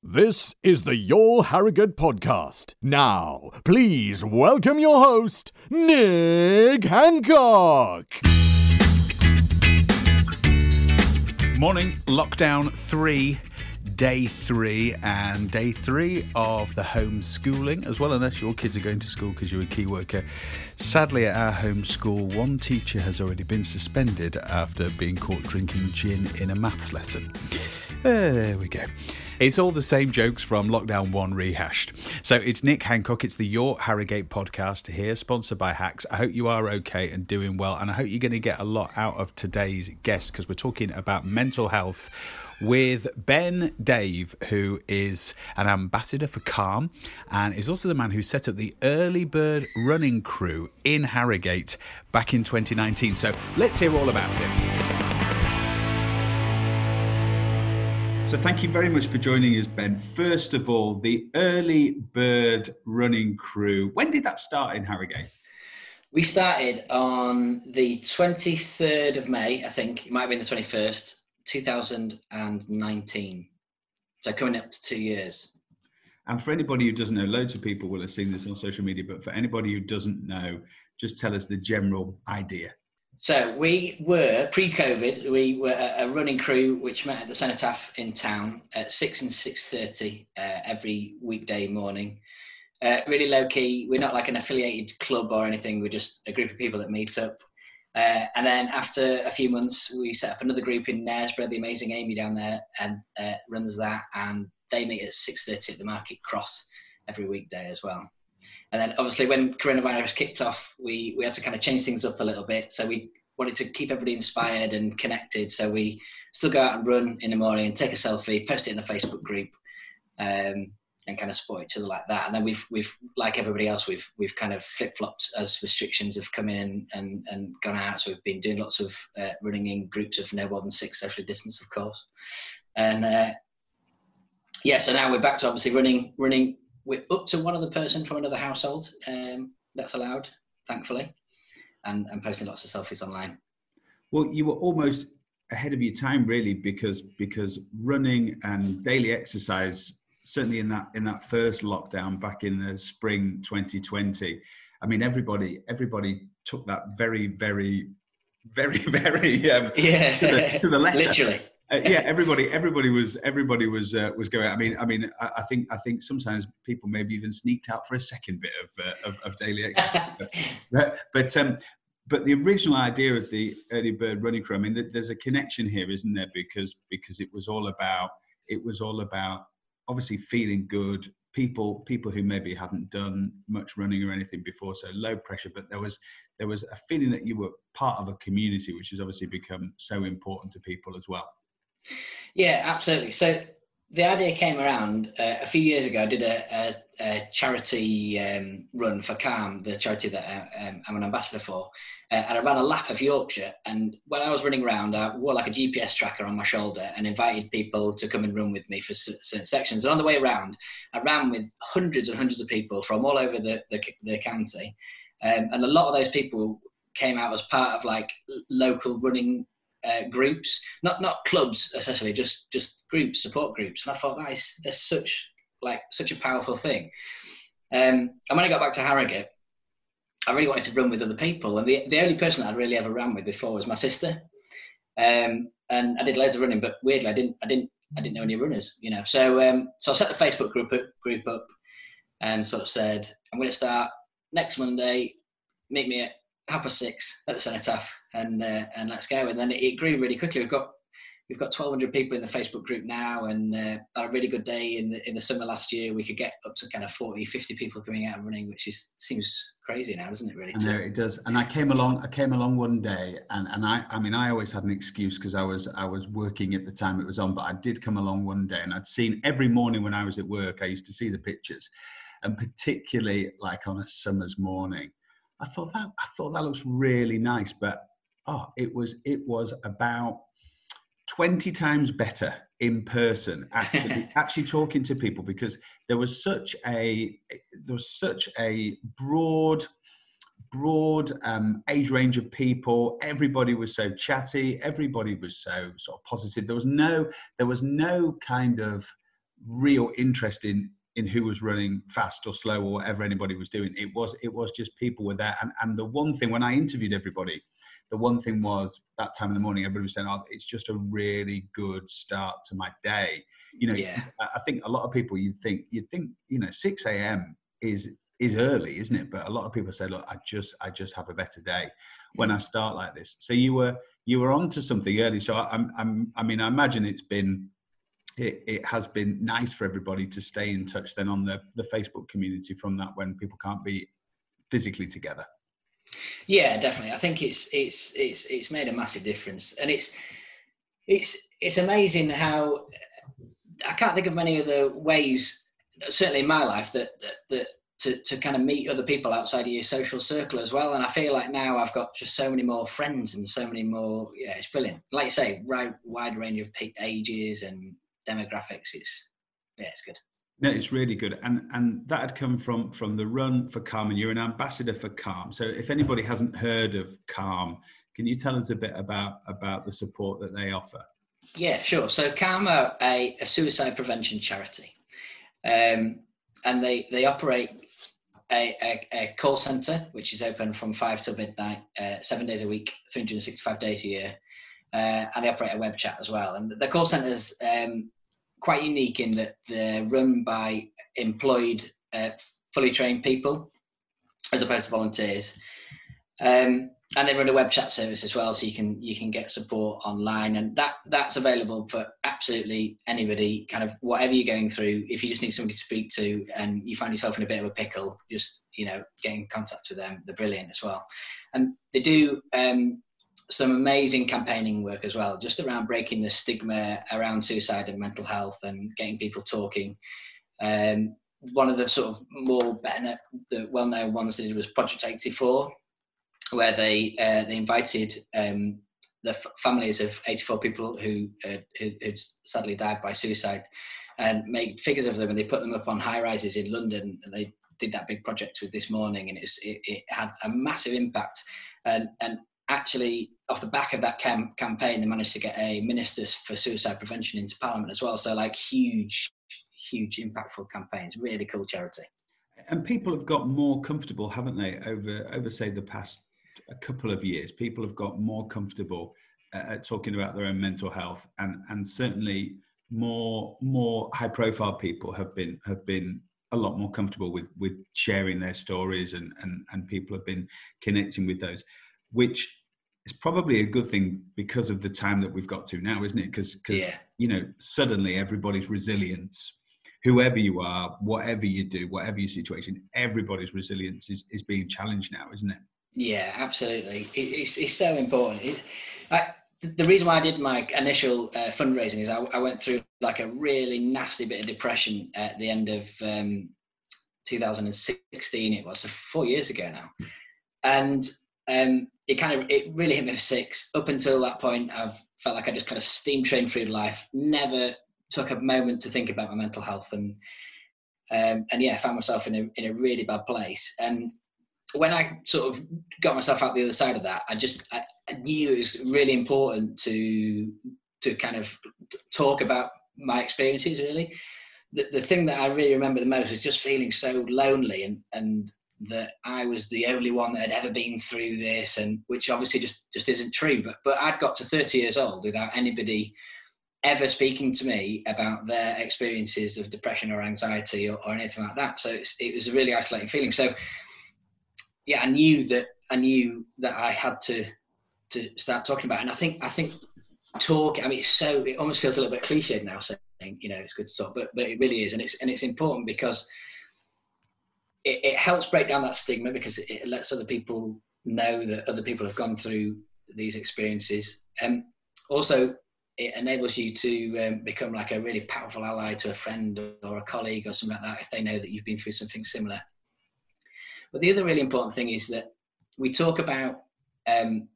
This is the Your Harrogate podcast. Now, please welcome your host, Nick Hancock. Morning, lockdown three, day three, and day three of the homeschooling as well, unless your kids are going to school because you're a key worker. Sadly, at our home school, one teacher has already been suspended after being caught drinking gin in a maths lesson. There we go. It's all the same jokes from Lockdown 1 rehashed. So it's Nick Hancock. It's the Your Harrogate podcast here, sponsored by Hacks. I hope you are okay and doing well. And I hope you're going to get a lot out of today's guest because we're talking about mental health with Ben Dave, who is an ambassador for Calm and is also the man who set up the Early Bird Running Crew in Harrogate back in 2019. So let's hear all about it. So thank you very much for joining us, Ben. First of all, the early bird running crew. When did that start in Harrogate? We started on the 23rd of May, I think. It might have been the 21st, 2019. So coming up to two years. And for anybody who doesn't know, loads of people will have seen this on social media, but for anybody who doesn't know, just tell us the general idea. So we were pre-COVID. We were a running crew which met at the Cenotaph in town at six and six thirty uh, every weekday morning. Uh, really low key. We're not like an affiliated club or anything. We're just a group of people that meet up. Uh, and then after a few months, we set up another group in Knaresborough. The amazing Amy down there and uh, runs that, and they meet at six thirty at the Market Cross every weekday as well. And then obviously when coronavirus kicked off, we, we had to kind of change things up a little bit. So we wanted to keep everybody inspired and connected. So we still go out and run in the morning and take a selfie, post it in the Facebook group, um, and kind of support each other like that. And then we've we've like everybody else, we've we've kind of flip flopped as restrictions have come in and and gone out. So we've been doing lots of uh, running in groups of no more than six socially distance, of course. And uh, yeah, so now we're back to obviously running running with up to one other person from another household. Um, that's allowed, thankfully, and, and posting lots of selfies online. Well, you were almost ahead of your time, really, because because running and daily exercise, certainly in that in that first lockdown back in the spring 2020, I mean, everybody everybody took that very very very very um, yeah to the, to the letter. literally uh, yeah, everybody, everybody was, everybody was, uh, was going. I mean, I mean, I, I, think, I think sometimes people maybe even sneaked out for a second bit of, uh, of, of, daily exercise. but, but, um, but the original idea of the early bird running crew, I mean, there's a connection here, isn't there? Because, because it was all about, it was all about obviously feeling good. People, people who maybe hadn't done much running or anything before, so low pressure. But there was, there was a feeling that you were part of a community, which has obviously become so important to people as well. Yeah, absolutely. So the idea came around uh, a few years ago. I did a, a, a charity um, run for Calm, the charity that I, uh, um, I'm an ambassador for, uh, and I ran a lap of Yorkshire. And when I was running around, I wore like a GPS tracker on my shoulder and invited people to come and run with me for certain sections. And on the way around, I ran with hundreds and hundreds of people from all over the, the, the county. Um, and a lot of those people came out as part of like local running uh, groups, not not clubs essentially, just just groups, support groups. And I thought that is that's such like such a powerful thing. Um, and when I got back to Harrogate, I really wanted to run with other people, and the the only person I'd really ever ran with before was my sister. Um, and I did loads of running, but weirdly, I didn't I didn't I didn't know any runners, you know. So um, so I set the Facebook group up, group up, and sort of said I'm going to start next Monday. Meet me at half past six at the cenotaph and uh, and let's go. And then it, grew really quickly. We've got we've got 1,200 people in the Facebook group now, and uh, had a really good day in the in the summer last year. We could get up to kind of 40, 50 people coming out and running, which is seems crazy now, doesn't it? Really? I know it does. And I came along. I came along one day, and and I I mean I always had an excuse because I was I was working at the time it was on, but I did come along one day, and I'd seen every morning when I was at work. I used to see the pictures, and particularly like on a summer's morning. I thought that I thought that looks really nice, but oh, it was it was about 20 times better in person actually actually talking to people because there was such a there was such a broad broad um, age range of people. Everybody was so chatty. Everybody was so sort of positive. There was no there was no kind of real interest in in who was running fast or slow or whatever anybody was doing. It was it was just people were there. And and the one thing when I interviewed everybody, the one thing was that time in the morning, everybody was saying, "Oh, it's just a really good start to my day." You know, yeah. I think a lot of people you think you think you know six a.m. is is early, isn't it? But a lot of people say, "Look, I just I just have a better day when I mm. start like this." So you were you were onto something early. So I'm I'm I mean I imagine it's been it, it has been nice for everybody to stay in touch then on the the Facebook community from that when people can't be physically together. Yeah, definitely. I think it's it's it's it's made a massive difference, and it's it's it's amazing how I can't think of many other ways, certainly in my life, that that, that to, to kind of meet other people outside of your social circle as well. And I feel like now I've got just so many more friends and so many more. Yeah, it's brilliant. Like you say, right, wide range of ages and demographics. It's yeah, it's good. No, it's really good, and and that had come from from the run for Calm, and you're an ambassador for Calm. So if anybody hasn't heard of Calm, can you tell us a bit about about the support that they offer? Yeah, sure. So Calm are a, a suicide prevention charity, um, and they they operate a, a, a, call center which is open from five till midnight, uh, seven days a week, 365 days a year, uh, and they operate a web chat as well. And the call centers um, quite unique in that they're run by employed, uh, fully trained people as opposed to volunteers. Um, and they run a web chat service as well, so you can you can get support online, and that that's available for absolutely anybody. Kind of whatever you're going through, if you just need somebody to speak to, and you find yourself in a bit of a pickle, just you know get in contact with them. They're brilliant as well, and they do um, some amazing campaigning work as well, just around breaking the stigma around suicide and mental health and getting people talking. Um, one of the sort of more better, the well-known ones they did was Project 84, where they uh, they invited um, the f- families of 84 people who uh, who would sadly died by suicide, and made figures of them, and they put them up on high rises in London. And they did that big project with this morning, and it, it had a massive impact. And and actually off the back of that cam- campaign, they managed to get a minister for suicide prevention into Parliament as well. So like huge, huge, impactful campaigns. Really cool charity. And people have got more comfortable, haven't they, over over say the past a couple of years? People have got more comfortable uh, talking about their own mental health, and and certainly more more high profile people have been have been a lot more comfortable with with sharing their stories and and and people have been connecting with those which is probably a good thing because of the time that we've got to now, isn't it? Because because yeah. you know suddenly everybody's resilience, whoever you are, whatever you do, whatever your situation, everybody's resilience is is being challenged now, isn't it? Yeah, absolutely. It, it's it's so important. It, I, the reason why I did my initial uh, fundraising is I, I, went through like a really nasty bit of depression at the end of um, 2016. It was so four years ago now, and um, it kind of it really hit me for six. Up until that point, I've felt like I just kind of steam trained through life. Never took a moment to think about my mental health, and um, and yeah, found myself in a in a really bad place. And when I sort of got myself out the other side of that, I just I, I knew it was really important to to kind of talk about my experiences. Really, the the thing that I really remember the most was just feeling so lonely and and that I was the only one that had ever been through this, and which obviously just just isn't true. But but I'd got to 30 years old without anybody ever speaking to me about their experiences of depression or anxiety or, or anything like that. So it was a really isolating feeling. So yeah, I knew that I knew that I had to to start talking about. It. And I think I think talk. I mean, it's so it almost feels a little bit cliched now saying you know it's good to talk, but but it really is, and it's and it's important because it, it helps break down that stigma because it, lets other people know that other people have gone through these experiences. Um, also, it enables you to um, become like a really powerful ally to a friend or a colleague or something like that if they know that you've been through something similar. But the other really important thing is that we talk about um,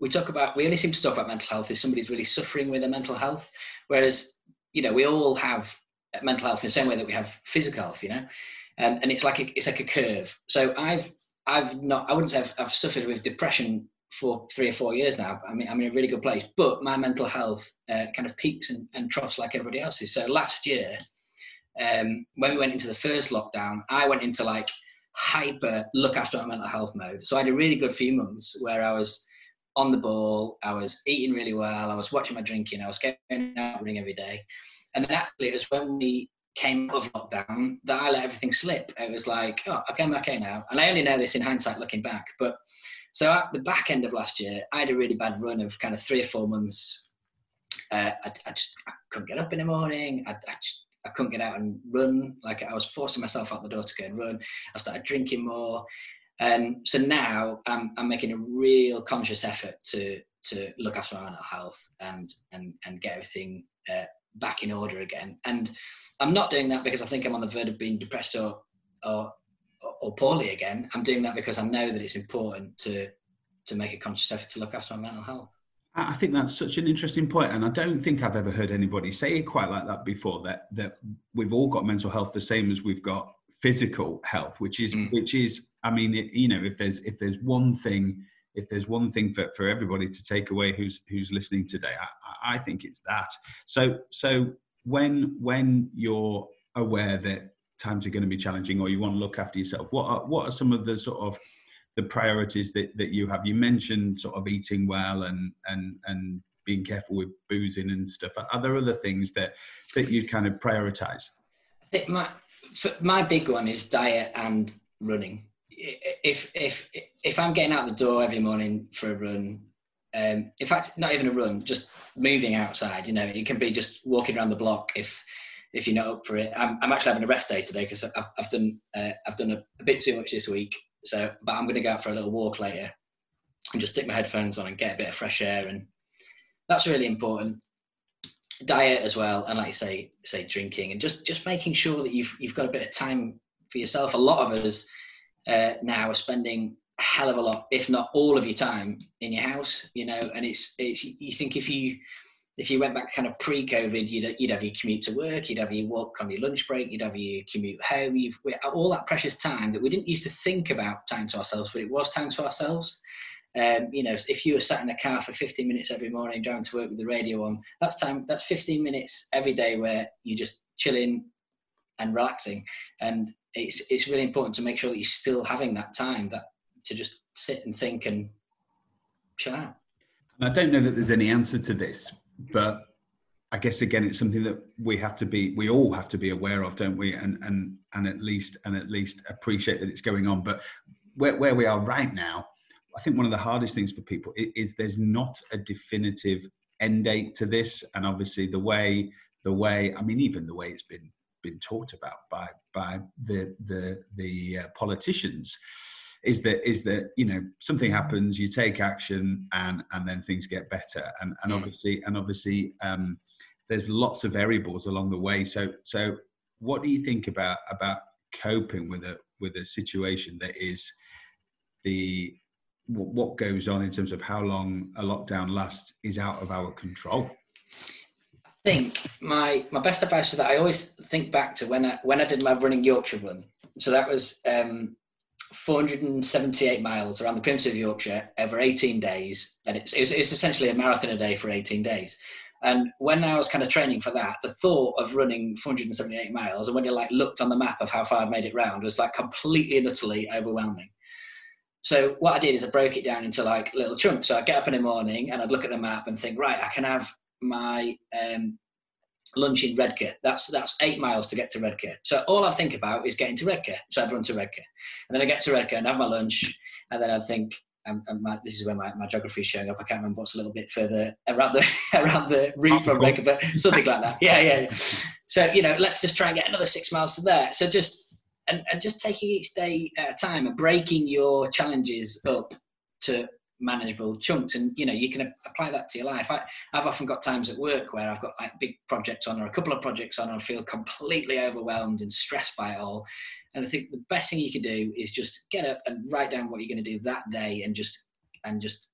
we talk about we only seem to talk about mental health if somebody's really suffering with a mental health, whereas you know we all have mental health in the same way that we have physical health. You know, um, and it's like a, it's like a curve. So I've I've not I wouldn't say I've, I've suffered with depression for three or four years now. I mean, I'm in a really good place, but my mental health uh, kind of peaks and, and troughs like everybody else's. So last year, um, when we went into the first lockdown, I went into like hyper look after my mental health mode. So I had a really good few months where I was on the ball, I was eating really well, I was watching my drinking, I was getting out running every day. And then actually, it was when we came out of lockdown that I let everything slip. It was like, oh, okay, I'm okay now. And I only know this in hindsight looking back. But so at the back end of last year, I had a really bad run of kind of three or four months. Uh, I, I, just I couldn't get up in the morning. I, I, just, I couldn't get out and run. Like I was forcing myself out the door to go and run. I started drinking more. Um, so now I'm, I'm making a real conscious effort to to look after my mental health and and and get everything uh, back in order again. And I'm not doing that because I think I'm on the verge of being depressed or or or poorly again. I'm doing that because I know that it's important to to make a conscious effort to look after my mental health. I think that's such an interesting point, and I don't think I've ever heard anybody say it quite like that before. That that we've all got mental health the same as we've got physical health, which is mm. which is. I mean, it, you know, if there's if there's one thing, if there's one thing for, for everybody to take away who's who's listening today, I, I think it's that. So so when when you're aware that times are going to be challenging or you want to look after yourself, what are, what are some of the sort of the priorities that, that you have? You mentioned sort of eating well and and and being careful with boozing and stuff. Are there other things that that you kind of prioritize? I think my my big one is diet and running. If if if I'm getting out the door every morning for a run, um, in fact, not even a run, just moving outside. You know, it can be just walking around the block if if you're not up for it. I'm, I'm actually having a rest day today because I've, I've, done uh, I've done a, a, bit too much this week. So, but I'm going to go out for a little walk later and just stick my headphones on and get a bit of fresh air, and that's really important. Diet as well, and like you say, say drinking, and just just making sure that you've you've got a bit of time for yourself. A lot of us uh, now are spending hell of a lot, if not all of your time in your house, you know, and it's, it's you think if you if you went back kind of pre-COVID, you'd, you'd have your commute to work, you'd have your walk on your lunch break, you'd have your commute home, you've all that precious time that we didn't used to think about time to ourselves, but it was time to ourselves. Um, you know, if you were sat in the car for 15 minutes every morning driving to work with the radio on, that's time. That's 15 minutes every day where you're just chilling and relaxing, and it's it's really important to make sure that you're still having that time that to just sit and think and chill out. I don't know that there's any answer to this, but I guess again, it's something that we have to be, we all have to be aware of, don't we? And and and at least and at least appreciate that it's going on. But where where we are right now, I think one of the hardest things for people is, is there's not a definitive end date to this, and obviously the way the way I mean, even the way it's been been talked about by by the the the uh, politicians is that is that you know something happens, you take action, and and then things get better. And and obviously and obviously um, there's lots of variables along the way. So so what do you think about about coping with a with a situation that is the what goes on in terms of how long a lockdown lasts is out of our control I think my my best advice for that I always think back to when I when I did my running Yorkshire run. So that was um, 478 miles around the perimeter of Yorkshire over 18 days, and it's, it's, it's essentially a marathon a day for 18 days. And when I was kind of training for that, the thought of running 478 miles, and when you like looked on the map of how far I'd made it round, was like completely and utterly overwhelming. So what I did is I broke it down into like little chunks. So I'd get up in the morning and I'd look at the map and think, right, I can have my um, lunch in Redcar. That's that's eight miles to get to Redcar. So all I think about is getting to Redcar. So I'd run to Redcar, and then I get to Redcar and have my lunch, and then I'd think. Um, my, this is where my, my geography is showing up. I can't remember what's a little bit further around the around the route from Redcar, but something like that. Yeah, yeah, yeah. So you know, let's just try and get another six miles to there. So just and, and just taking each day at a time and breaking your challenges up to manageable chunks and you know you can apply that to your life. I, have often got times at work where i've got like big projects on or a couple of projects on and I feel completely overwhelmed and stressed by it all. And i think the best thing you can do is just get up and write down what you're going to do that day and just and just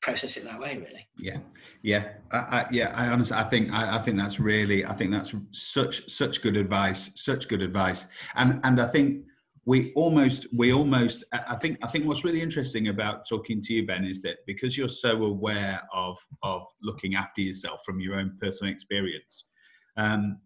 process it that way really. Yeah. Yeah. I, I, yeah i honestly i think I, I think that's really i think that's such such good advice such good advice. And and i think we almost we almost i think i think what's really interesting about talking to you ben is that because you're so aware of of looking after yourself from your own personal experience um,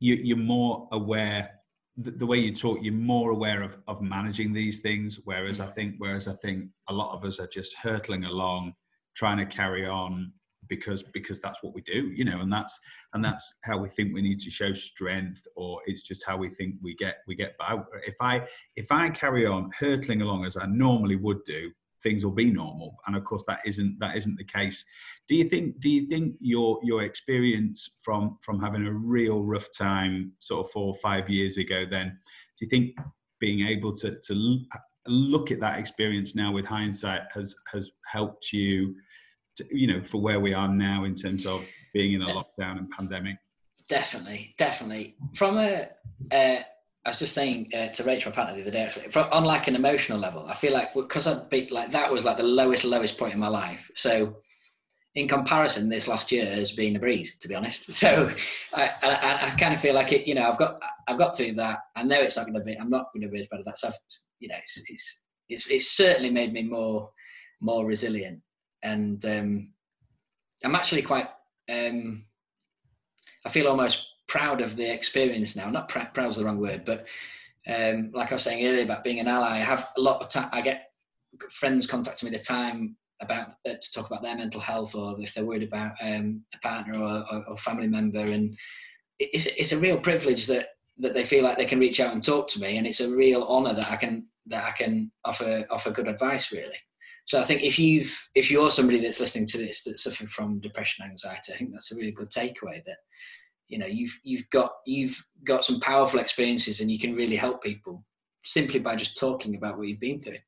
you, you're more aware the, the, way you talk you're more aware of, of managing these things whereas i think whereas i think a lot of us are just hurtling along trying to carry on because because that's what we do you know and that's and mm. that's how we think we need to show strength or it's just how we think we get we get by. If i if i carry on hurtling along as i normally would do things will be normal. And of course that isn't that isn't the case. Do you think do you think your your experience from from having a real rough time sort of four or five years ago then do you think being able to to look at that experience now with hindsight has has helped you you know, for where we are now in terms of being in a lockdown and pandemic? Definitely, definitely. From a, uh, I was just saying uh, to Rachel, my partner, the other day, actually, from, on like an emotional level, I feel like because I'd be like that was like the lowest, lowest point in my life. So, in comparison, this last year has been a breeze, to be honest. So, I, I, I kind of feel like it. You know, I've got, I've got through that. I know it's not going to be. I'm not going to be as bad as that. So, you know, it's, it's, it's, it's certainly made me more, more resilient and um, I'm actually quite. Um, I feel almost proud of the experience now. Not pr- proud is the wrong word, but um, like I was saying earlier about being an ally, I have a lot of time. I get friends contacting me the time about uh, to talk about their mental health or if they're worried about um, a partner or, or, or, family member, and it's it's a real privilege that that they feel like they can reach out and talk to me, and it's a real honour that I can that I can offer offer good advice really. So I think if you've if you're somebody that's listening to this that's suffering from depression, anxiety, I think that's a really good takeaway that you know you've you've got you've got some powerful experiences and you can really help people simply by just talking about what you've been through.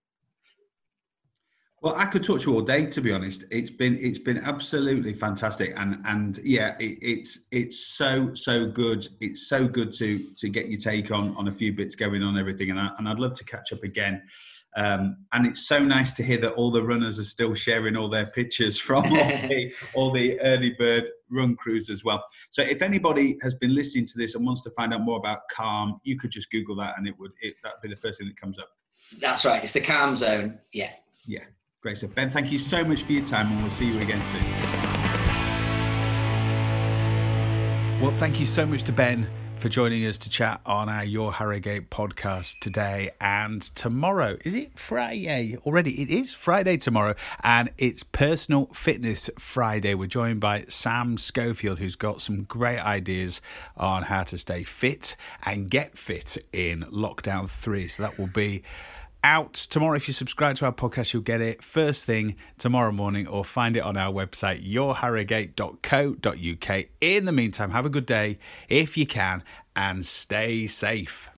Well, I could talk to you all day. To be honest, it's been it's been absolutely fantastic, and and yeah, it, it's it's so so good. It's so good to to get your take on on a few bits going on everything, and I, and I'd love to catch up again. Um, and it's so nice to hear that all the runners are still sharing all their pictures from all, the, all the early bird run crews as well. So if anybody has been listening to this and wants to find out more about Calm, you could just Google that and it would it, that'd be the first thing that comes up. That's right. It's the Calm Zone. Yeah. Yeah. Great. So Ben, thank you so much for your time, and we'll see you again soon. Well, thank you so much to Ben for joining us to chat on our Your Harrogate podcast today and tomorrow. Is it Friday already? It is Friday tomorrow, and it's Personal Fitness Friday. We're joined by Sam Schofield, who's got some great ideas on how to stay fit and get fit in lockdown three. So that will be out tomorrow. If you subscribe to our podcast, you'll get it first thing tomorrow morning or find it on our website, yourharrogate.co.uk. In the meantime, have a good day if you can and stay safe.